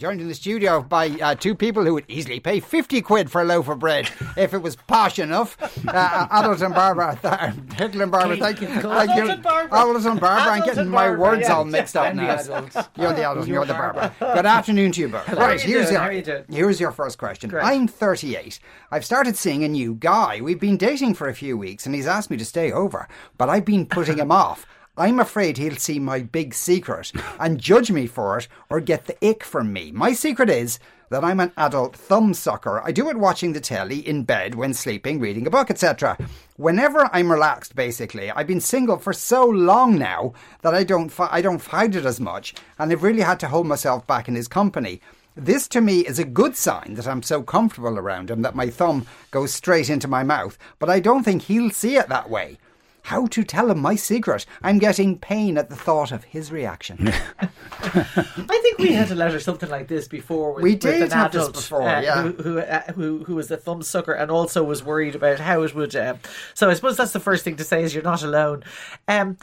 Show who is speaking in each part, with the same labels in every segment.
Speaker 1: Joined in the studio by uh, two people who would easily pay 50 quid for a loaf of bread if it was posh enough. Uh, Adult and Barbara. Hitler and Barbara, thank you. Thank you.
Speaker 2: And Barbara.
Speaker 1: Adult and Barbara. I'm getting my
Speaker 2: Barbara,
Speaker 1: words
Speaker 2: yeah.
Speaker 1: all mixed up
Speaker 2: the
Speaker 1: now. You're the adult, you're
Speaker 2: You're
Speaker 1: the Barbara. Good afternoon to you both. Right,
Speaker 2: you
Speaker 1: here's
Speaker 2: doing?
Speaker 1: your here's your first question.
Speaker 2: Great.
Speaker 1: I'm 38. I've started seeing a new guy. We've been dating for a few weeks and he's asked me to stay over, but I've been putting him off. I'm afraid he'll see my big secret and judge me for it or get the ick from me. My secret is that I'm an adult thumb sucker. I do it watching the telly, in bed, when sleeping, reading a book, etc. Whenever I'm relaxed, basically, I've been single for so long now that I don't fi- I don't find it as much, and I've really had to hold myself back in his company. This to me is a good sign that I'm so comfortable around him that my thumb goes straight into my mouth, but I don't think he'll see it that way. How to tell him my secret? I'm getting pain at the thought of his reaction.
Speaker 2: I think we had a letter something like this before. With,
Speaker 1: We
Speaker 2: with
Speaker 1: did
Speaker 2: an
Speaker 1: have this before,
Speaker 2: uh,
Speaker 1: yeah.
Speaker 2: Who who, uh, who who was a thumb sucker and also was worried about how it would. Um, so I suppose that's the first thing to say is you're not alone. Um,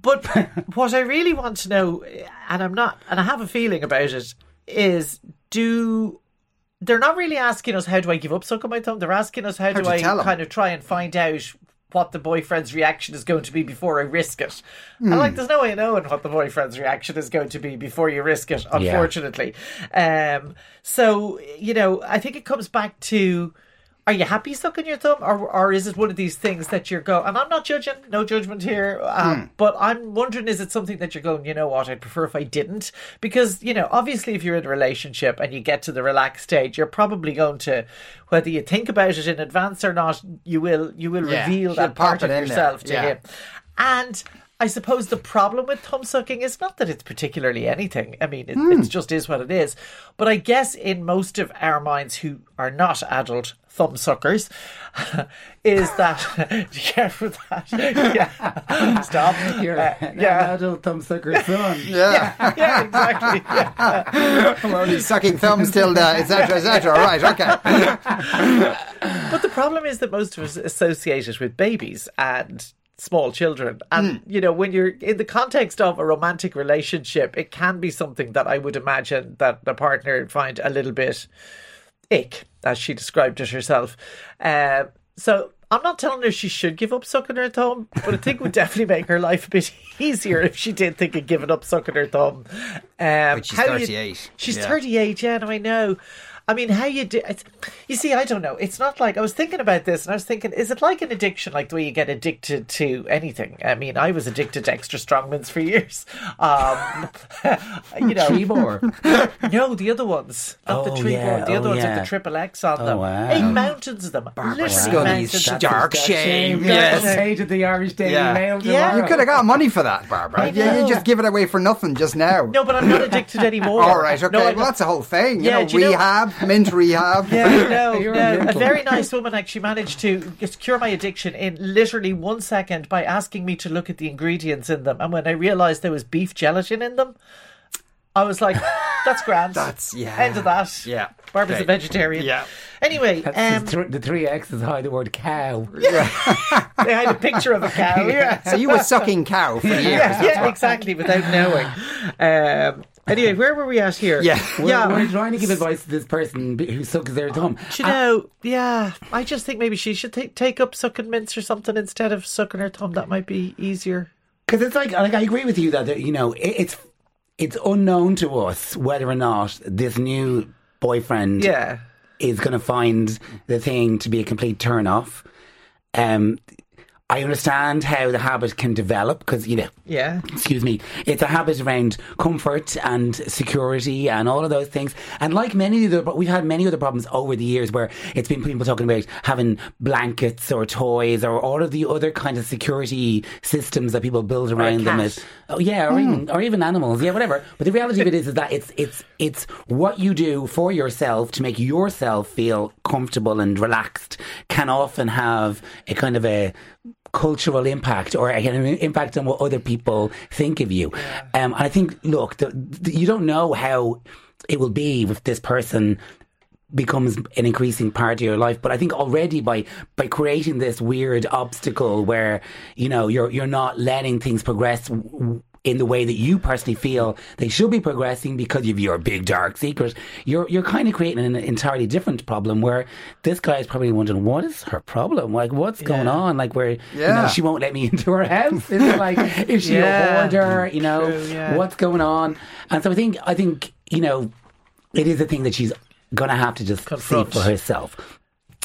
Speaker 2: but what I really want to know, and I'm not, and I have a feeling about it, is do they're not really asking us how do I give up sucking my thumb? They're asking us how, do I
Speaker 1: tell 'em.
Speaker 2: kind of try and find out what the boyfriend's reaction is going to be before I risk it. And like, there's no way of knowing what the boyfriend's reaction is going to be before you risk it. Unfortunately, um, so you know, I think it comes back to. Are you happy sucking your thumb, or or is it one of these things that you're going? And I'm not judging, no judgment here. Um, But I'm wondering, is it something that you're going? You know what? I'd prefer if I didn't, because you know, obviously, if you're in a relationship and you get to the relaxed stage, you're probably going to, whether you think about it in advance or not, you will you will
Speaker 1: Yeah,
Speaker 2: reveal that part of
Speaker 1: it in there,
Speaker 2: yourself to
Speaker 1: yeah.
Speaker 2: him. And I suppose the problem with thumb sucking is not that it's particularly anything. I mean, it it's just is what it is. But I guess in most of our minds who are not adult thumb suckers, is that be careful with that. Yeah, stop.
Speaker 3: You're
Speaker 2: Uh,
Speaker 3: an
Speaker 2: yeah.
Speaker 3: adult thumb sucker son.
Speaker 1: Yeah.
Speaker 2: Yeah, exactly. Yeah.
Speaker 1: I'm only sucking thumbs till, the etc., etc. Right, okay.
Speaker 2: But the problem is that most of us associate it with babies and small children. And, you know, when you're in the context of a romantic relationship, it can be something that I would imagine that the partner would find a little bit as she described it herself. Um, so I'm not telling her she should give up sucking her thumb, but I think it would definitely make her life a bit easier if she did think of giving up sucking her thumb. Um,
Speaker 1: But she's
Speaker 2: how you-
Speaker 1: 38.
Speaker 2: she's
Speaker 1: Yeah.
Speaker 2: 38, yeah, no, I know. I mean, how you do? It's, you see, I don't know. It's not like I was thinking about this, and I was thinking, is it like an addiction, like the way you get addicted to anything? I mean, I was addicted to extra strongmans for years. Um, you know,
Speaker 3: Trebor.
Speaker 2: no, the other ones, not the
Speaker 3: Oh,
Speaker 2: tree
Speaker 3: yeah,
Speaker 2: board, the other
Speaker 3: oh,
Speaker 2: ones
Speaker 3: yeah.
Speaker 2: with the triple X on
Speaker 3: Oh,
Speaker 2: them.
Speaker 3: wow.
Speaker 2: Eight mountains of them. Literally
Speaker 1: Scully's
Speaker 2: mountains.
Speaker 1: dark
Speaker 3: Dark
Speaker 1: shame.
Speaker 3: shame.
Speaker 1: Yes.
Speaker 3: Yes. Page of the Irish Daily
Speaker 1: Yeah.
Speaker 3: Mail
Speaker 2: Yeah.
Speaker 1: You could have got money for that, Barbara. Yeah, you just give it away for nothing just now.
Speaker 2: No, but I'm not addicted anymore.
Speaker 1: All right, okay.
Speaker 2: No,
Speaker 1: well, that's the whole thing. You
Speaker 2: Yeah,
Speaker 1: know,
Speaker 2: do you know-
Speaker 1: rehab, mint rehab.
Speaker 2: Yeah, no,
Speaker 3: You're
Speaker 2: no. A very nice woman actually managed to just cure my addiction in literally one second by asking me to look at the ingredients in them. And when I realised there was beef gelatin in them, I was like, "That's grand."
Speaker 1: That's- yeah.
Speaker 2: End of that.
Speaker 1: Yeah.
Speaker 2: Barbara's
Speaker 1: Okay.
Speaker 2: a vegetarian.
Speaker 1: Yeah.
Speaker 2: Anyway, um,
Speaker 3: the, th- the three X's hide the word cow. Yeah.
Speaker 2: they had a picture of a cow. Yeah.
Speaker 1: So you were sucking cow for years.
Speaker 2: Yeah, yeah, exactly, without knowing. Um, anyway, where were we at here?
Speaker 1: Yeah.
Speaker 3: We're,
Speaker 2: yeah.
Speaker 3: we're trying to give advice to this person b- who sucks their thumb.
Speaker 2: Do you know, yeah, I just think maybe she should take take up sucking mints or something instead of sucking her thumb. That might be easier.
Speaker 3: Because it's like, like I agree with you that that, you know it, it's it's unknown to us whether or not this new boyfriend
Speaker 2: Yeah.
Speaker 3: is going to find the thing to be a complete turn off. Um, I understand how the habit can develop because you know
Speaker 2: Yeah.
Speaker 3: excuse me, it's a habit around comfort and security and all of those things. And like many other, we've had many other problems over the years where it's been people talking about having blankets or toys or all of the other kind of security systems that people build around them. As, oh yeah, or even or even animals, yeah, whatever. But the reality of it is, is that it's it's it's what you do for yourself to make yourself feel comfortable and relaxed can often have a kind of a cultural impact or an impact on what other people think of you. Um, and I think, look, the, the, you don't know how it will be with this person becomes an increasing part of your life. But I think already by by creating this weird obstacle where you know you're you're not letting things progress. w- In the way that you personally feel they should be progressing because of your big dark secret, you're you're kind of creating an entirely different problem. Where this guy is probably wondering, what is her problem? Like, what's going on? Like, where you know she won't let me into her house. Is it like, is she
Speaker 2: Yeah.
Speaker 3: a hoarder? You know,
Speaker 2: True, yeah.
Speaker 3: what's going on? And so I think I think you know it is a thing that she's going to have to just
Speaker 2: Confront.
Speaker 3: see for herself.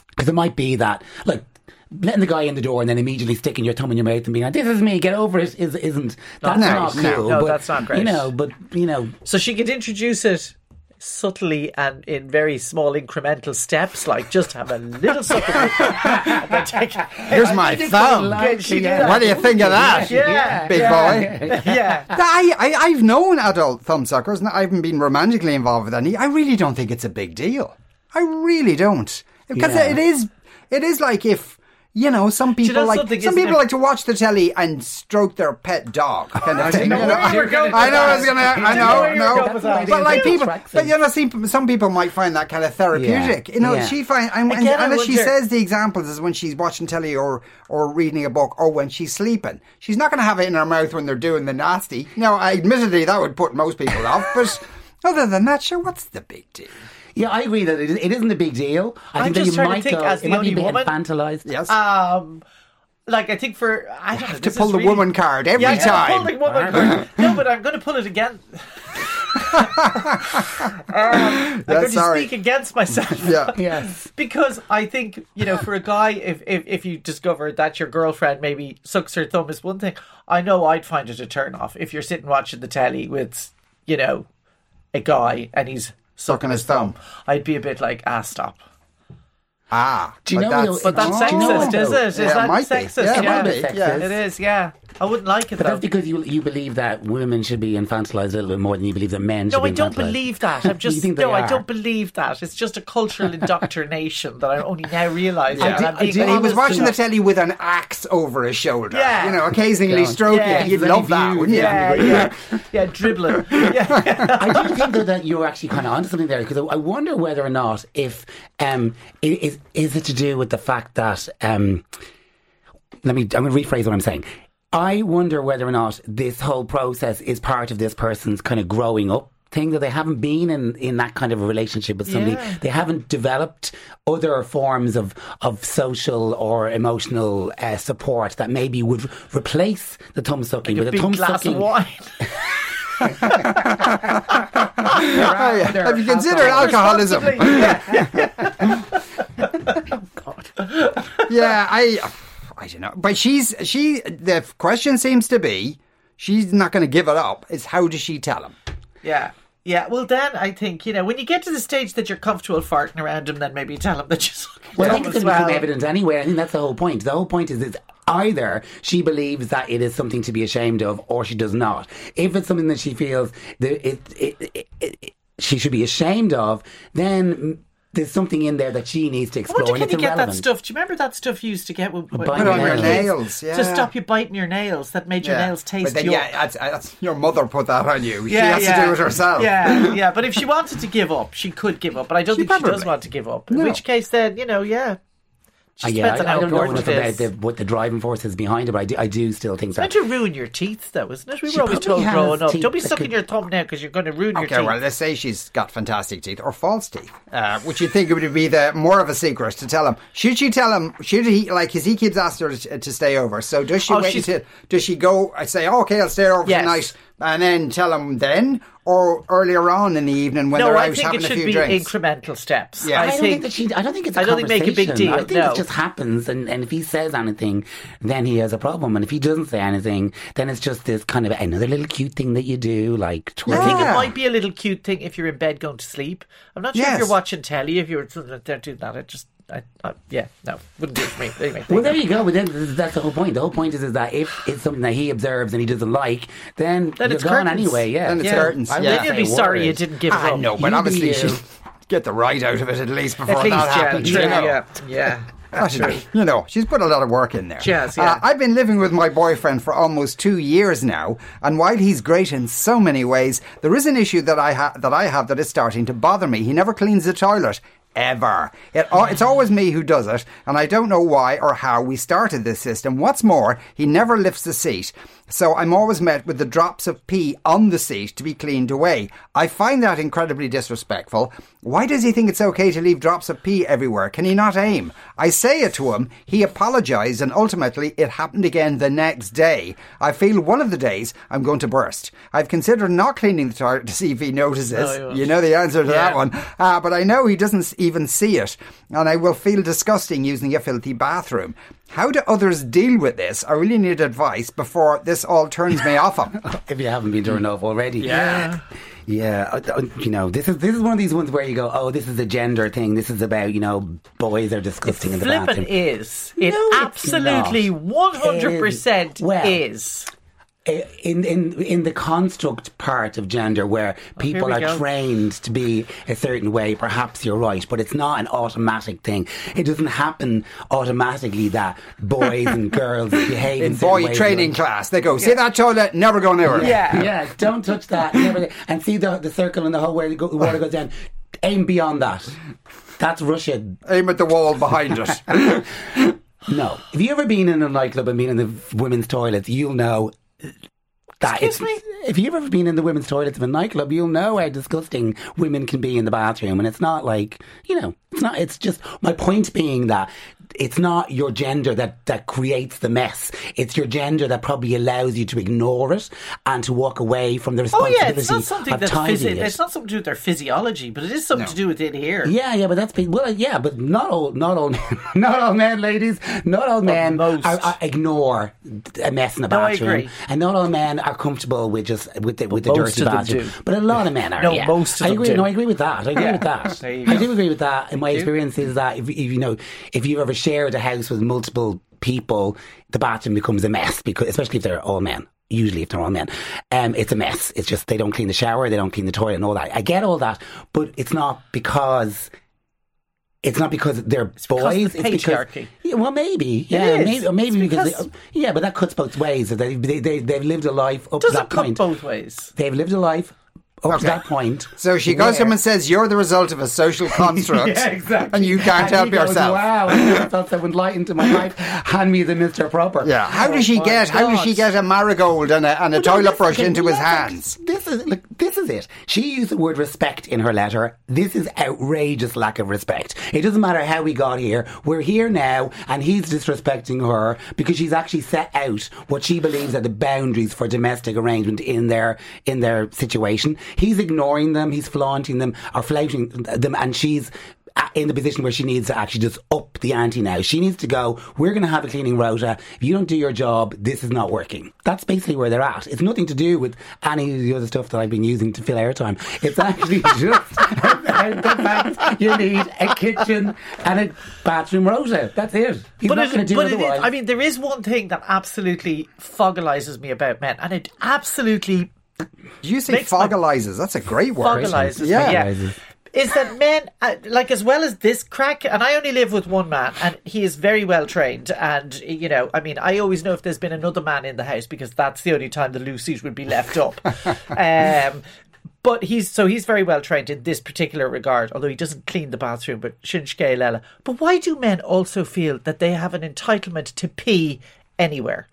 Speaker 3: Because it might be that, like, letting the guy in the door and then immediately sticking your thumb in your mouth and being like, "This is me, get over it," is isn't that's
Speaker 1: nice,
Speaker 3: not cool.
Speaker 2: No,
Speaker 3: but,
Speaker 2: that's not great.
Speaker 3: You know, but you know,
Speaker 2: So she could introduce it subtly and in very small incremental steps, like just have a little suck of it. and then take it.
Speaker 1: Here's my thumb.
Speaker 2: Can she do?
Speaker 1: What do you think of that?
Speaker 2: Yeah,
Speaker 1: Big
Speaker 2: yeah.
Speaker 1: boy.
Speaker 2: Yeah.
Speaker 1: I, I, I've known adult thumb suckers and I haven't been romantically involved with any. I really don't think it's a big deal. I really don't. Because
Speaker 3: Yeah.
Speaker 1: it is, it is like if, you know, some people like, some people
Speaker 2: it?
Speaker 1: like to watch the telly and stroke their pet dog kind of thing.
Speaker 2: know
Speaker 1: you know?
Speaker 2: where going
Speaker 1: I know I was gonna, I
Speaker 2: I know
Speaker 1: know,
Speaker 2: where you were
Speaker 1: no.
Speaker 2: going with that.
Speaker 1: But like people, but you know, some, some people might find that kind of therapeutic. You know,
Speaker 3: Yeah.
Speaker 1: she find, and, and,
Speaker 2: Again,
Speaker 1: and as she says the examples is when she's watching telly or, or reading a book or when she's sleeping. She's not going to have it in her mouth when they're doing the nasty. Now, admittedly, that would put most people off, but other than that, sure, what's the big deal?
Speaker 3: Yeah, I agree that it, it isn't a big deal. I
Speaker 2: I'm
Speaker 3: think that you might
Speaker 2: think
Speaker 3: go,
Speaker 2: as
Speaker 3: it
Speaker 2: the
Speaker 3: might be a
Speaker 2: only
Speaker 3: bit
Speaker 2: woman-
Speaker 3: infantilized.
Speaker 1: Yes.
Speaker 2: Um, like I think for I don't know,
Speaker 1: to pull the
Speaker 2: really-
Speaker 1: woman card every
Speaker 2: yeah,
Speaker 1: time.
Speaker 2: The woman card. No, but I'm going to pull it again. um, I'm going to
Speaker 1: sorry.
Speaker 2: speak against myself.
Speaker 1: Yeah.
Speaker 3: Yes.
Speaker 2: Because I think, you know, for a guy, if, if, if you discover that your girlfriend maybe sucks her thumb is one thing, I know I'd find it a turn off. If you're sitting watching the telly with, you know, a guy and he's sucking his thumb, I'd be a bit like, ah, stop.
Speaker 1: Ah,
Speaker 3: Do you
Speaker 1: but
Speaker 3: know
Speaker 1: that's,
Speaker 3: you'll-
Speaker 2: But that's
Speaker 3: do you know
Speaker 2: sexist,
Speaker 3: what,
Speaker 2: is
Speaker 3: though?
Speaker 2: it? Is
Speaker 1: Yeah, it
Speaker 2: that
Speaker 1: might be.
Speaker 2: sexist?
Speaker 1: Yeah, it
Speaker 3: might be,
Speaker 2: it
Speaker 3: yeah.
Speaker 2: is, yeah. I wouldn't like it
Speaker 3: But
Speaker 2: though.
Speaker 3: that's because you you believe that women should be infantilized a little bit more than you believe that men should
Speaker 2: No,
Speaker 3: be
Speaker 2: I don't believe that. I'm just no, I don't believe that. It's just a cultural indoctrination that I'm only now realizing.
Speaker 3: I
Speaker 2: and I'm
Speaker 3: I
Speaker 2: being
Speaker 3: do-
Speaker 1: And he was watching the telly with an axe over his shoulder.
Speaker 2: Yeah.
Speaker 1: You know, occasionally
Speaker 3: God.
Speaker 1: stroking
Speaker 2: Yeah.
Speaker 1: You'd
Speaker 3: Very
Speaker 1: love that, wouldn't you?
Speaker 2: Yeah, yeah, yeah, dribbling. Yeah,
Speaker 3: I do think though that you're actually kind of onto something there because I wonder whether or not if um is is it to do with the fact that um let me I'm going to rephrase what I'm saying. I wonder whether or not this whole process is part of this person's kind of growing up thing that they haven't been in in that kind of a relationship with somebody.
Speaker 2: Yeah.
Speaker 3: They haven't developed other forms of of social or emotional uh, support that maybe would replace the thumb sucking.
Speaker 2: a
Speaker 3: But the
Speaker 2: big
Speaker 3: thumb
Speaker 2: glass
Speaker 3: sucking
Speaker 2: of wine.
Speaker 1: Oh. Have you considered alcoholism?
Speaker 2: Yeah.
Speaker 1: yeah, I, I don't know. But she's she. The question seems to be she's not going to give it up. It's how does she tell him?
Speaker 2: Yeah. Yeah, well then I think, you know, when you get to the stage that you're comfortable farting around him, then maybe tell him that you're sucking
Speaker 3: Well, I think it's
Speaker 2: as
Speaker 3: going to
Speaker 2: well.
Speaker 3: become evident anyway. I think that's the whole point. The whole point is it's either she believes that it is something to be ashamed of or she does not. If it's something that she feels that it, it, it, it, it- she should be ashamed of, then there's something in there that she needs to
Speaker 2: I
Speaker 3: explore
Speaker 2: wonder
Speaker 3: and
Speaker 2: can you get that stuff? Do you remember that stuff you used to get with, with,
Speaker 3: Bite
Speaker 1: Put on your
Speaker 3: nails.
Speaker 1: nails. Yeah.
Speaker 2: to stop you biting your nails that made your nails taste
Speaker 1: But then,
Speaker 2: your
Speaker 1: yeah, that's, that's your mother put that on you. she has to do it herself.
Speaker 2: Yeah, yeah. But if she wanted to give up, she could give up. But I don't
Speaker 1: She
Speaker 2: think she does want to give up. In
Speaker 1: No.
Speaker 2: which case, then you know, yeah.
Speaker 3: Uh,
Speaker 2: Just
Speaker 3: yeah,
Speaker 2: depends on
Speaker 3: I, I don't know enough about the, what the driving force is behind it, but I do, I do still think
Speaker 2: Meant
Speaker 3: that.
Speaker 2: to ruin your teeth, though, isn't it? We
Speaker 3: She
Speaker 2: were always
Speaker 3: probably
Speaker 2: told growing
Speaker 3: has
Speaker 2: up,
Speaker 3: teeth
Speaker 2: don't be sucking
Speaker 3: could-
Speaker 2: your thumb now because you're going to ruin your teeth.
Speaker 1: Okay,
Speaker 2: teeth.
Speaker 1: well, let's say she's got fantastic teeth or false teeth, uh, which you think it would be the more of a secret to tell him. Should she tell him? Should he like? Because he keeps asking her to, to stay over. So does she
Speaker 2: Oh,
Speaker 1: wait
Speaker 2: she's-
Speaker 1: until? Does she go? I say, oh, okay, I'll stay over
Speaker 2: Yes.
Speaker 1: tonight, and then tell him then, or earlier on in the evening when
Speaker 2: no,
Speaker 1: they're
Speaker 2: I
Speaker 1: out
Speaker 2: think it should be incremental steps.
Speaker 1: Yeah.
Speaker 3: I,
Speaker 2: I,
Speaker 3: don't
Speaker 2: think,
Speaker 3: think that she. I don't think it's. I
Speaker 2: I don't think make a big
Speaker 3: conversation. I think
Speaker 2: no.
Speaker 3: it just happens, and, and if he says anything, then he has a problem, and if he doesn't say anything, then it's just this kind of another little cute thing that you do, like
Speaker 2: I think it might be a little cute thing if you're in bed going to sleep. I'm not sure
Speaker 1: Yes.
Speaker 2: if you're watching telly, if you're don't do that. It just, I, I, yeah, no, wouldn't do it for me. Anyway,
Speaker 3: Well,
Speaker 2: there
Speaker 3: there
Speaker 2: you
Speaker 3: you go. But then that's the whole point. The whole point is, is that if it's something that he observes and he doesn't like, then,
Speaker 2: Then
Speaker 3: you're
Speaker 2: it's
Speaker 3: gone
Speaker 2: curtains.
Speaker 3: anyway. Yeah,
Speaker 1: Then it's
Speaker 2: Yeah.
Speaker 1: curtains.
Speaker 3: I
Speaker 1: yeah.
Speaker 2: go.
Speaker 3: would
Speaker 2: Then you'll be sorry you didn't give it
Speaker 1: I
Speaker 2: up.
Speaker 1: know, but
Speaker 3: You
Speaker 1: obviously
Speaker 3: be,
Speaker 1: she
Speaker 3: uh,
Speaker 1: get the right out of it at least before
Speaker 2: At least,
Speaker 1: that
Speaker 2: yeah,
Speaker 1: happens.
Speaker 2: true,
Speaker 1: you know?
Speaker 2: yeah, yeah.
Speaker 1: I should- you know, she's put a lot of work in there.
Speaker 2: She has, yeah.
Speaker 1: Uh, I've been living with my boyfriend for almost two years now, and while he's great in so many ways, there is an issue that I ha- that I have that is starting to bother me. He never cleans the toilet ever. It, it's always me who does it, and I don't know why or how we started this system. What's more, he never lifts the seat. So I'm always met with the drops of pee on the seat to be cleaned away. I find that incredibly disrespectful. Why does he think it's okay to leave drops of pee everywhere? Can he not aim? I say it to him, he apologised, and ultimately it happened again the next day. I feel one of the days I'm going to burst. I've considered not cleaning the toilet to see if he notices.
Speaker 2: No,
Speaker 1: you know the answer to
Speaker 2: Yeah.
Speaker 1: that one. Uh, but I know he doesn't even see it, and I will feel disgusting using a filthy bathroom. How do others deal with this? I really need advice before this all turns me off him.
Speaker 3: if you haven't been turned off already.
Speaker 2: Yeah.
Speaker 3: Yeah, uh, uh, you know, this is this is one of these ones where you go, oh, this is a gender thing. This is about you know, boys are disgusting in the
Speaker 2: Flippin'
Speaker 3: bathroom.
Speaker 2: is. It
Speaker 3: No, it's
Speaker 2: absolutely
Speaker 3: not.
Speaker 2: 100%
Speaker 3: Well,
Speaker 2: is.
Speaker 3: In in in the construct part of gender where oh, people
Speaker 2: we
Speaker 3: are
Speaker 2: go.
Speaker 3: trained to be a certain way perhaps you're right but it's not an automatic thing it doesn't happen automatically that boys and girls behave in,
Speaker 1: In boy training class, they go, see that toilet? Never go near it.
Speaker 2: Yeah.
Speaker 3: yeah don't touch that never, and see the the circle in the hole where the water goes down aim beyond that that's Russia
Speaker 1: Aim at the wall behind us
Speaker 3: no have you ever been in a nightclub and been in the women's toilets you'll know that
Speaker 2: Excuse
Speaker 3: it's,
Speaker 2: me?
Speaker 3: if you've ever been in the women's toilets of a nightclub, you'll know how disgusting women can be in the bathroom. And it's not like, you know, it's not, it's just, my point being that it's not your gender that, that creates the mess. It's your gender that probably allows you to ignore it and to walk away from the
Speaker 2: Oh
Speaker 3: responsibility
Speaker 2: yeah, it's not something
Speaker 3: of
Speaker 2: that
Speaker 3: tidying
Speaker 2: physi-
Speaker 3: it.
Speaker 2: it's not something to do with their physiology, but it is something to do with it here.
Speaker 3: Yeah, yeah, but that's been, well, yeah, but not all, not all, not all men, ladies, not all men
Speaker 2: most.
Speaker 3: are, are ignore a mess in the
Speaker 2: No, I
Speaker 3: bathroom,
Speaker 2: agree.
Speaker 3: and not all men are comfortable with just with the with the dirty bathroom. But a lot of men are.
Speaker 2: No,
Speaker 3: yeah.
Speaker 2: most of
Speaker 3: I
Speaker 2: them
Speaker 3: agree.
Speaker 2: do.
Speaker 3: No, I agree with that. I agree with that. I do agree with that. And my experience is that if, if you know if you've ever shared a house with multiple people, the bathroom becomes a mess because especially if they're all men. Usually, if they're all men, um, it's a mess. It's just they don't clean the shower, they don't clean the toilet, and all that. I get all that, but it's not because it's not because they're
Speaker 2: because
Speaker 3: boys.
Speaker 2: of the
Speaker 3: it's because
Speaker 2: patriarchy.
Speaker 3: yeah, well, maybe yeah, maybe or maybe
Speaker 2: It's
Speaker 3: because,
Speaker 2: because-
Speaker 3: they, yeah, but that cuts both ways. They they they they've lived a life up to
Speaker 2: Doesn't
Speaker 3: that
Speaker 2: cut
Speaker 3: point.
Speaker 2: both ways.
Speaker 3: They've lived a life Oh, up
Speaker 1: Okay.
Speaker 3: to that point.
Speaker 1: So she goes to him and says, You're the result of a social construct. exactly. And you can't
Speaker 3: And
Speaker 1: help
Speaker 3: he goes,
Speaker 1: yourself.
Speaker 3: Wow, I someone light into my life. Hand me the Mister Proper.
Speaker 1: Yeah. How
Speaker 2: Oh
Speaker 1: does she oh,
Speaker 2: my
Speaker 1: get? How does she get a marigold and a, and a
Speaker 3: Well,
Speaker 1: toilet
Speaker 3: this-
Speaker 1: brush
Speaker 3: okay,
Speaker 1: into his
Speaker 3: yeah,
Speaker 1: hands?
Speaker 3: This is look, this is it. She used the word respect in her letter. This is outrageous lack of respect. It doesn't matter how we got here. We're here now, and he's disrespecting her because she's actually set out what she believes are the boundaries for domestic arrangement in their in their situation. He's ignoring them. He's flaunting them or flouting them, and she's in the position where she needs to actually just up the ante now. She needs to go, we're going to have a cleaning rota. If you don't do your job, this is not working. That's basically where they're at. It's nothing to do with any of the other stuff that I've been using to fill airtime. It's actually just the fact you need a kitchen and a bathroom rota. That's it. He's not going to do
Speaker 2: but is-
Speaker 3: otherwise.
Speaker 2: I mean, there is one thing that absolutely foggalizes me about men, and it absolutely
Speaker 1: you say
Speaker 2: Makes my-
Speaker 1: That's a great word.
Speaker 2: foggalizes
Speaker 1: Yeah.
Speaker 2: me. Yeah. Is that men, uh, like as well as this crack, and I only live with one man, and he is very well trained. And, you know, I mean, I always know if there's been another man in the house because that's the only time the loosies would be left up. um, but he's so he's very well trained in this particular regard, although he doesn't clean the bathroom, but sin scéal eile. But why do men also feel that they have an entitlement to pee anywhere?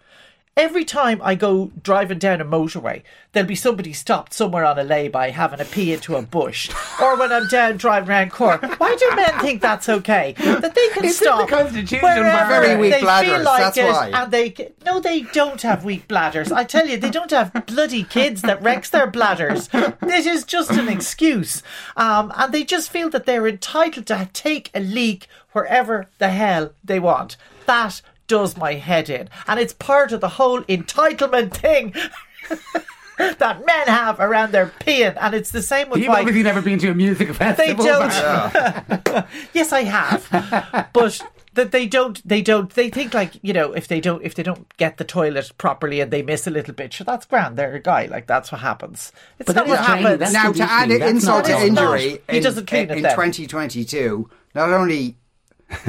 Speaker 2: Every time I go driving down a motorway, there'll be somebody stopped somewhere on a lay-by having a pee into a bush. or when I'm down driving around Cork. Why do men think that's okay? That they can
Speaker 3: It's in
Speaker 2: stop
Speaker 3: the Constitution,
Speaker 2: wherever
Speaker 1: Very weak
Speaker 2: they
Speaker 1: bladders,
Speaker 2: feel like
Speaker 1: that's
Speaker 2: it,
Speaker 1: why.
Speaker 2: and they no, they don't have weak bladders. I tell you, they don't have bloody kids that wrecks their bladders. This is just an excuse, um, and they just feel that they're entitled to take a leak wherever the hell they want. That does my head in, and it's part of the whole entitlement thing. that men have around their peeing, and it's the same with
Speaker 3: You've
Speaker 2: why
Speaker 3: obviously never been to a music festival.
Speaker 2: They don't.
Speaker 3: but-
Speaker 2: yes, I have, but that they don't. They don't. They think like you know, if they don't, if they don't get the toilet properly and they miss a little bit, sure, that's grand. They're a guy. Like that's what happens. It's
Speaker 3: But
Speaker 2: not what
Speaker 3: training,
Speaker 2: happens.
Speaker 3: that's
Speaker 1: Now, to add insult to
Speaker 2: That is not.
Speaker 1: injury,
Speaker 2: He
Speaker 1: in,
Speaker 2: doesn't clean
Speaker 1: in,
Speaker 2: it
Speaker 1: in
Speaker 2: then.
Speaker 1: 2022, not only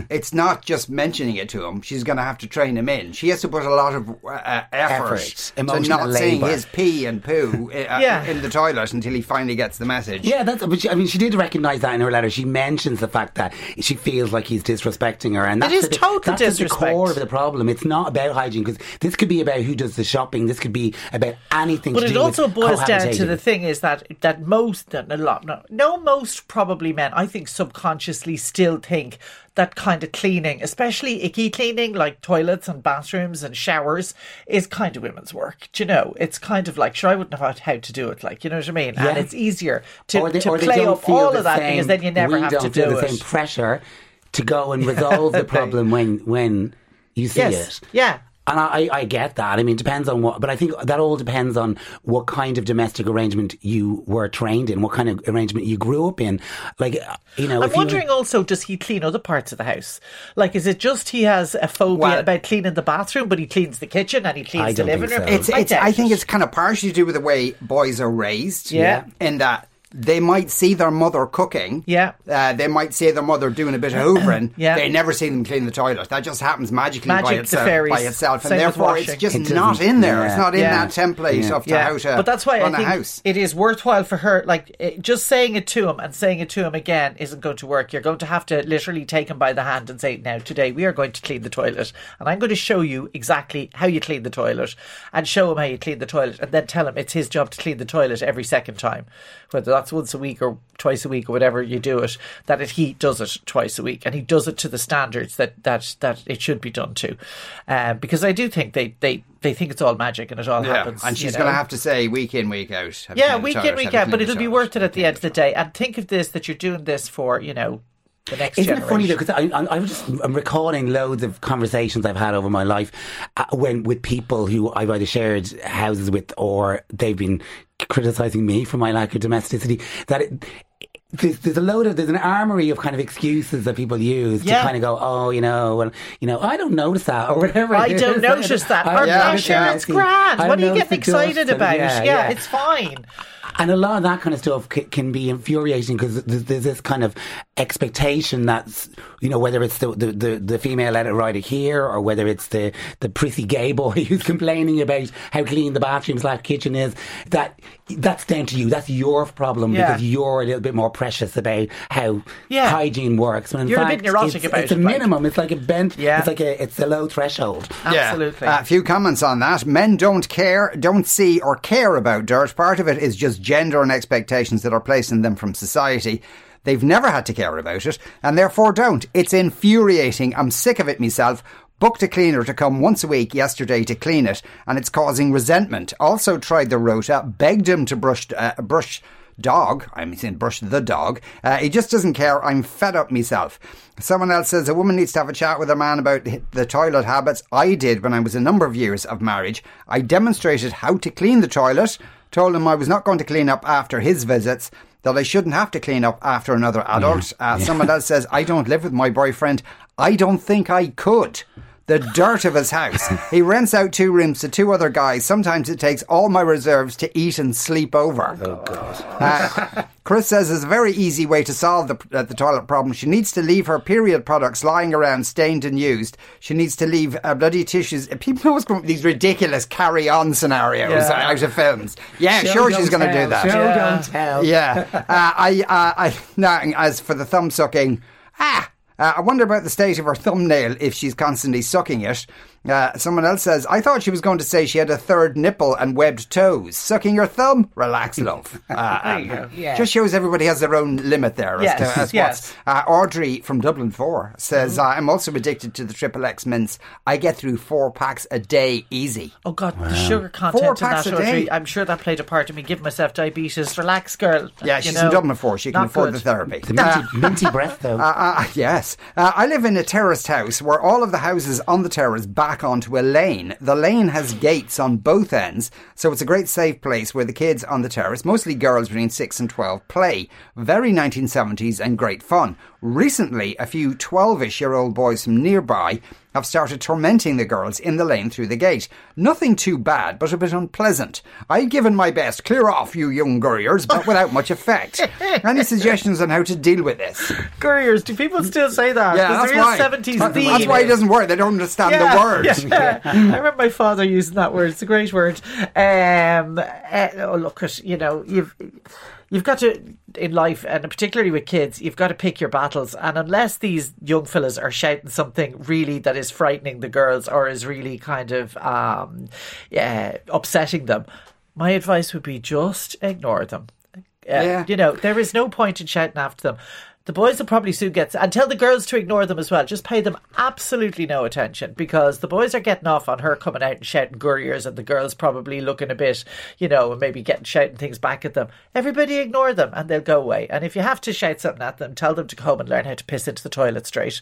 Speaker 1: it's not just mentioning it to him. She's going to have to train him in. She has to put a lot of uh, effort,
Speaker 3: Effort,
Speaker 1: to
Speaker 3: emotional
Speaker 1: not saying
Speaker 3: labour.
Speaker 1: his pee and poo uh,
Speaker 2: Yeah.
Speaker 1: in the toilet until he finally gets the message.
Speaker 3: Yeah, that's. But she, I mean, she did recognise that in her letter. She mentions the fact that she feels like he's disrespecting her, and that's
Speaker 2: is
Speaker 3: the,
Speaker 2: total
Speaker 3: that's at the core of the problem. It's not about hygiene because this could be about who does the shopping. This could be about anything.
Speaker 2: But
Speaker 3: to
Speaker 2: it
Speaker 3: do
Speaker 2: also
Speaker 3: with
Speaker 2: boils down to the thing is that that most, a lot, no, no, most probably men, I think subconsciously still think that kind of cleaning, especially icky cleaning, like toilets and bathrooms and showers, is kind of women's work. Do you know? It's kind of like, sure, I wouldn't have had how to do it. Like, you know what I mean? And it's easier to,
Speaker 3: or they,
Speaker 2: to
Speaker 3: or
Speaker 2: play up all of that
Speaker 3: same,
Speaker 2: because then you never have to
Speaker 3: feel
Speaker 2: do
Speaker 3: the
Speaker 2: it.
Speaker 3: same pressure to go and resolve the problem when when you see
Speaker 2: yes.
Speaker 3: it.
Speaker 2: Yeah.
Speaker 3: And I, I get that. I mean, it depends on what, but I think that all depends on what kind of domestic arrangement you were trained in, what kind of arrangement you grew up in. Like, uh, you know,
Speaker 2: I'm
Speaker 3: if you-
Speaker 2: wondering also, does he clean other parts of the house? Like, is it just he has a phobia
Speaker 1: Well-
Speaker 2: about cleaning the bathroom, but he cleans the kitchen and he cleans
Speaker 3: I
Speaker 2: the
Speaker 3: don't
Speaker 2: living
Speaker 3: think
Speaker 2: room?
Speaker 3: so.
Speaker 1: It's, it's,
Speaker 2: doubt
Speaker 1: I think it's kind of partially to do with the way boys are raised.
Speaker 2: Yeah.
Speaker 1: In that they might see their mother cooking.
Speaker 2: Yeah.
Speaker 1: Uh, they might see their mother doing a bit of hoovering.
Speaker 2: Yeah.
Speaker 1: They never see them clean the toilet. That just happens magically by
Speaker 2: Magic, the
Speaker 1: itself.
Speaker 2: fairies.
Speaker 1: By itself. And
Speaker 2: Same with
Speaker 1: therefore, it's just
Speaker 3: It
Speaker 1: not in there.
Speaker 3: yeah.
Speaker 1: It's not in
Speaker 2: Yeah.
Speaker 1: that template
Speaker 3: Yeah.
Speaker 1: of to
Speaker 2: yeah,
Speaker 1: how to
Speaker 2: but that's why I
Speaker 1: run a
Speaker 2: think
Speaker 1: house.
Speaker 2: it is worthwhile for her. Like it, just saying it to him and saying it to him again isn't going to work. You're going to have to literally take him by the hand and say, "Now today we are going to clean the toilet, and I'm going to show you exactly how you clean the toilet, and show him how you clean the toilet, and then tell him it's his job to clean the toilet every second time, whether that's once a week or twice a week or whatever you do it. That it, he does it twice a week, and he does it to the standards that that that it should be done to, um, because I do think they they." They think it's all magic and it all
Speaker 1: Yeah.
Speaker 2: happens.
Speaker 1: And
Speaker 2: you
Speaker 1: she's
Speaker 2: know?
Speaker 1: going to have to say week in, week out.
Speaker 2: Yeah, week in, week out, but it'll be worth it at the end of the day. And think of this that you're doing this for, you know, the next
Speaker 3: Isn't
Speaker 2: generation.
Speaker 3: it funny though? Because I, I'm just I'm recalling loads of conversations I've had over my life uh, when with people who I've either shared houses with or they've been criticizing me for my lack of domesticity. That it, there's, there's a load of there's an armory of kind of excuses that people use
Speaker 2: Yeah.
Speaker 3: to kind of go, oh, you know, well, you know, I don't notice that or whatever.
Speaker 2: I don't notice that. Or,
Speaker 1: yeah,
Speaker 2: yeah, sure, it's grand. What are you getting excited about?
Speaker 3: yeah,
Speaker 2: Yeah,
Speaker 3: yeah.
Speaker 2: it's fine.
Speaker 3: And a lot of that kind of stuff can, can be infuriating because there's, there's this kind of expectation that's, you know, whether it's the, the, the, the female letter writer here or whether it's the, the prissy gay boy who's complaining about how clean the bathroom slash kitchen is, that that's down to you. That's your problem
Speaker 2: Yeah.
Speaker 3: because you're a little bit more precious about how
Speaker 2: Yeah.
Speaker 3: hygiene works. When in
Speaker 2: You're a bit neurotic
Speaker 3: it's,
Speaker 2: about
Speaker 3: it's a
Speaker 2: like-
Speaker 3: minimum. It's like a bent,
Speaker 2: Yeah.
Speaker 3: it's like a, it's a low threshold.
Speaker 2: Absolutely.
Speaker 1: Yeah. A few comments on that. Men don't care, don't see or care about dirt. Part of it is just gender and expectations that are placed on them from society. They've never had to care about it and therefore don't. It's infuriating. I'm sick of it myself. Booked a cleaner to come once a week yesterday to clean it and it's causing resentment. Also tried the rota, begged him to brush, uh, brush dog. I'm saying brush the dog. Uh, he just doesn't care. I'm fed up myself. Someone else says a woman needs to have a chat with her man about the toilet habits. I did when I was a number of years of marriage. I demonstrated how to clean the toilet, told him I was not going to clean up after his visits. That I shouldn't have to clean up after another adult. Uh, Someone else says, I don't live with my boyfriend. I don't think I could the dirt of his house. He rents out two rooms to two other guys. Sometimes it takes all my reserves to eat and sleep over. Oh, God. Uh, Chris says there's a very easy way to solve the, uh, the toilet problem. She needs to leave her period products lying around, stained and used. She needs to leave uh, bloody tissues. People always come up with these ridiculous carry on scenarios
Speaker 2: Yeah.
Speaker 1: out of films. Yeah,
Speaker 3: Show,
Speaker 1: sure she's going to do that.
Speaker 3: Show,
Speaker 2: Yeah.
Speaker 3: don't tell.
Speaker 1: Yeah. Uh, I, uh, I, now, as for the thumb sucking, ah, uh, I wonder about the state of her thumbnail if she's constantly sucking it. Uh, someone else says, I thought she was going to say she had a third nipple and webbed toes. Sucking your thumb? Relax, love. Uh,
Speaker 2: There you go.
Speaker 3: Yeah.
Speaker 1: Just shows everybody has their own limit there.
Speaker 2: Yes,
Speaker 1: as to, as
Speaker 2: yes.
Speaker 1: what's- Uh, Audrey from Dublin 4 says, uh, I'm also addicted to the Triple X mints. I get through four packs a day easy.
Speaker 2: Oh God, the sugar content
Speaker 1: Four
Speaker 2: in that
Speaker 1: packs a
Speaker 2: Audrey,
Speaker 1: day.
Speaker 2: I'm sure that played a part in me giving myself diabetes. Relax, girl.
Speaker 1: Yeah,
Speaker 2: You
Speaker 1: she's
Speaker 2: know,
Speaker 1: in Dublin 4. She can afford
Speaker 2: good.
Speaker 1: the therapy.
Speaker 3: The minty, minty breath though.
Speaker 1: Uh, uh, yes. Uh, I live in a terraced house where all of the houses on the terrace back onto a lane. The lane has gates on both ends, so it's a great safe place where the kids on the terrace, mostly girls between 6 and 12, play. Very 1970s and great fun. Recently, a few 12 ish year old boys from nearby have started tormenting the girls in the lane through the gate. Nothing too bad, but a bit unpleasant. I've given my best, clear off, you young gurriers, but without much effect. Any suggestions on how to deal with this?
Speaker 2: Gurriers, do people still say that?
Speaker 1: Yeah, that's why.
Speaker 2: 70s
Speaker 1: That's
Speaker 2: theme.
Speaker 1: why it doesn't work. They don't understand
Speaker 2: Yeah,
Speaker 1: the word.
Speaker 2: yeah. I remember my father using that word. It's a great word. Um, uh, oh, look, at you know, you've you've got to in life, and particularly with kids, you've got to pick your battles. And unless these young fellas are shouting something really that is frightening the girls or is really kind of um, yeah, upsetting them, my advice would be just ignore them. Uh,
Speaker 1: Yeah.
Speaker 2: You know, there is no point in shouting after them. The boys will probably soon get, and tell the girls to ignore them as well. Just pay them absolutely no attention because the boys are getting off on her coming out and shouting gurriers, and the girls probably looking a bit, you know, and maybe getting shouting things back at them. Everybody ignore them and they'll go away. And if you have to shout something at them, tell them to go home and learn how to piss into the toilet straight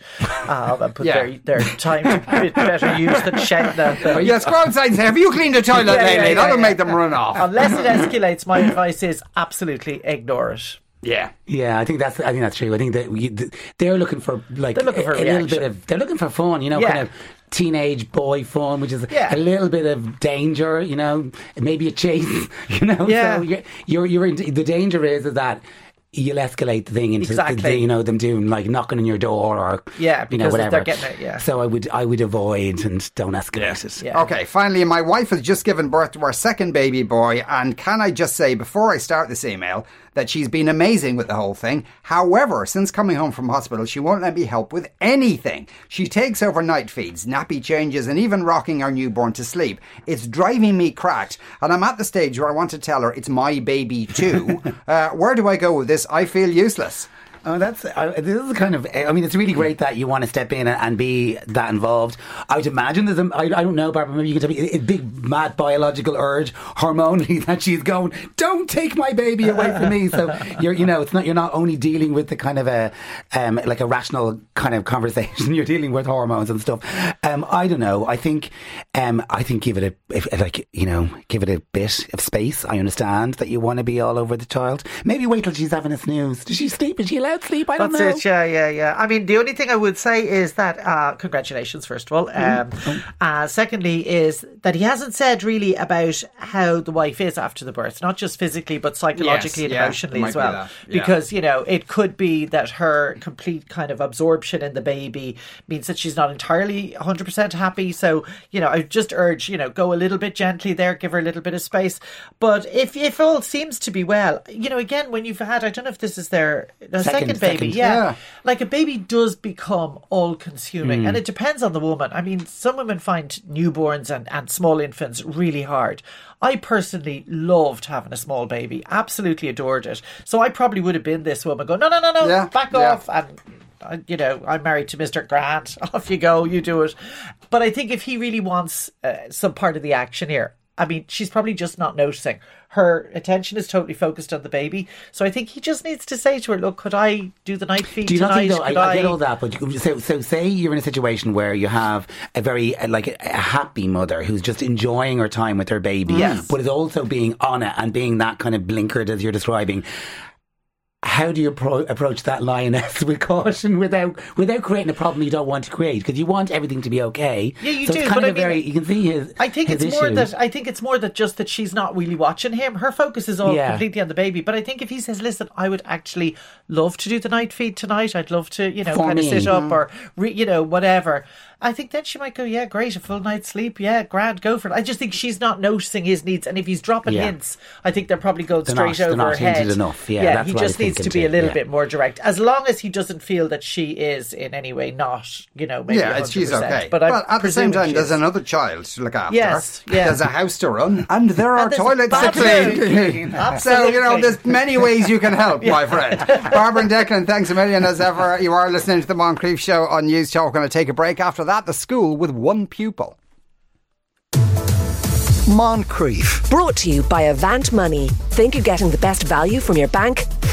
Speaker 2: um, and put
Speaker 1: Yeah.
Speaker 2: their, their time to better use than shouting at them.
Speaker 1: Yes, ground say, have you cleaned the toilet
Speaker 2: Yeah,
Speaker 1: lately?
Speaker 2: yeah,
Speaker 1: That'll make them run off.
Speaker 2: Unless it escalates, my advice is absolutely ignore it.
Speaker 1: Yeah.
Speaker 3: Yeah, I think that's I think that's true. I think that we, they're looking for like
Speaker 2: They're looking for
Speaker 3: a, a little bit of they're looking for fun, you know,
Speaker 2: Yeah.
Speaker 3: kind of teenage boy fun, which is
Speaker 2: Yeah.
Speaker 3: a little bit of danger, you know, maybe a chase, you know.
Speaker 2: Yeah.
Speaker 3: So you're you're, you're in, the danger is, is that. You'll escalate the thing into
Speaker 2: Exactly.
Speaker 3: the, you know them doing like knocking on your door or
Speaker 2: Yeah,
Speaker 3: you know whatever.
Speaker 2: they're getting it, yeah.
Speaker 3: So I would I would avoid and don't escalate it.
Speaker 2: Yeah.
Speaker 1: Okay, finally, my wife has just given birth to our second baby boy, and can I just say before I start this email that she's been amazing with the whole thing. However, since coming home from hospital, she won't let me help with anything. She takes over night feeds, nappy changes, and even rocking our newborn to sleep. It's driving me cracked, and I'm at the stage where I want to tell her it's my baby too. uh, where do I go with this? I feel useless.
Speaker 3: Oh, that's uh, this is kind of. I mean, it's really great that you want to step in and, and be that involved. I would imagine there's a. I, I don't know, Barbara. Maybe you can tell me a big mad biological urge, hormonally, that she's going. Don't take my baby away from me. So you're, you know, it's not. You're not only dealing with the kind of a, um, like a rational kind of conversation. You're dealing with hormones and stuff. Um, I don't know. I think, um, I think give it a, if, like you know, give it a bit of space. I understand that you want to be all over the child. Maybe wait till she's having a snooze. Does she sleep? Is she allowed to sleep? I don't
Speaker 2: That's
Speaker 3: know.
Speaker 2: it. Yeah, yeah, yeah. I mean, the only thing I would say is that uh, congratulations, first of all. Um, uh, secondly, is that he hasn't said really about how the wife is after the birth, not just physically, but psychologically
Speaker 1: Yes,
Speaker 2: and
Speaker 1: yeah,
Speaker 2: emotionally as well.
Speaker 1: that, yeah.
Speaker 2: Because you know, it could be that her complete kind of absorption in the baby means that she's not entirely 100% happy. So you know, I just urge you know, go a little bit gently there, give her a little bit of space. But if if all seems to be well, you know, again, when you've had, I don't know if this is their, their
Speaker 3: Second-
Speaker 2: second, baby,
Speaker 3: second.
Speaker 2: yeah,
Speaker 1: Yeah.
Speaker 2: like a baby does become all consuming and it depends on the woman. I mean, some women find newborns and, and small infants really hard. I personally loved having a small baby, absolutely adored it. So I probably would have been this woman going, no, no, no, no,
Speaker 1: Yeah,
Speaker 2: back
Speaker 1: yeah.
Speaker 2: off. And, uh, you know, I'm married to Mr. Grant. Off you go, you do it. But I think if he really wants uh, some part of the action here, I mean, she's probably just not noticing. Her attention is totally focused on the baby. So I think he just needs to say to her, look, could I do the night feed
Speaker 3: Do you not think though? I, I get all that, but you, so so say you're in a situation where you have a very uh, like a, a happy mother who's just enjoying her time with her baby,
Speaker 2: Yes.
Speaker 3: but is also being on it and being that kind of blinkered as you're describing. How do you appro- approach that lioness with caution without without creating a problem you don't want to create? Because you want everything to be okay.
Speaker 2: Yeah, you
Speaker 3: so
Speaker 2: do,
Speaker 3: It's kind
Speaker 2: but
Speaker 3: of
Speaker 2: I
Speaker 3: a
Speaker 2: mean,
Speaker 3: very you can see his.
Speaker 2: I think
Speaker 3: his
Speaker 2: it's more that I think it's more that just that she's not really watching him. Her focus is all
Speaker 3: Yeah.
Speaker 2: completely on the baby. But I think if he says, "Listen, I would actually love to do the night feed tonight. I'd love to, you know,
Speaker 3: For
Speaker 2: kind of sit up mm-hmm. or, re, you know, whatever." I think then she might go, "Yeah, great, a full night's sleep. Yeah, grand, go for it." I just think she's not noticing his needs, and if he's dropping
Speaker 3: Yeah.
Speaker 2: hints, I think they're probably going
Speaker 3: They're
Speaker 2: straight
Speaker 3: not-
Speaker 2: over
Speaker 3: not
Speaker 2: her head.
Speaker 3: enough. Yeah, that's
Speaker 2: he
Speaker 3: what I
Speaker 2: just
Speaker 3: was
Speaker 2: needs to be a little
Speaker 3: yeah.
Speaker 2: bit more direct, as long as he doesn't feel that she is in any way not, you know, maybe
Speaker 1: yeah, she's
Speaker 2: 100%.
Speaker 1: okay.
Speaker 2: But I'm
Speaker 1: well, at the same time, there's another child to look after.
Speaker 2: Yes, yeah.
Speaker 1: There's a house to run, and there are
Speaker 2: And
Speaker 1: toilets to clean.
Speaker 2: clean.
Speaker 1: so you know, there's many ways you can help, my friend. Barbara and Declan, thanks a million as ever. You are listening to the Moncrieff Show on Newstalk. We're going to take a break. After that, the school with one pupil.
Speaker 4: Moncrieff. Brought to you by Avant Money. Think you're getting the best value from your bank?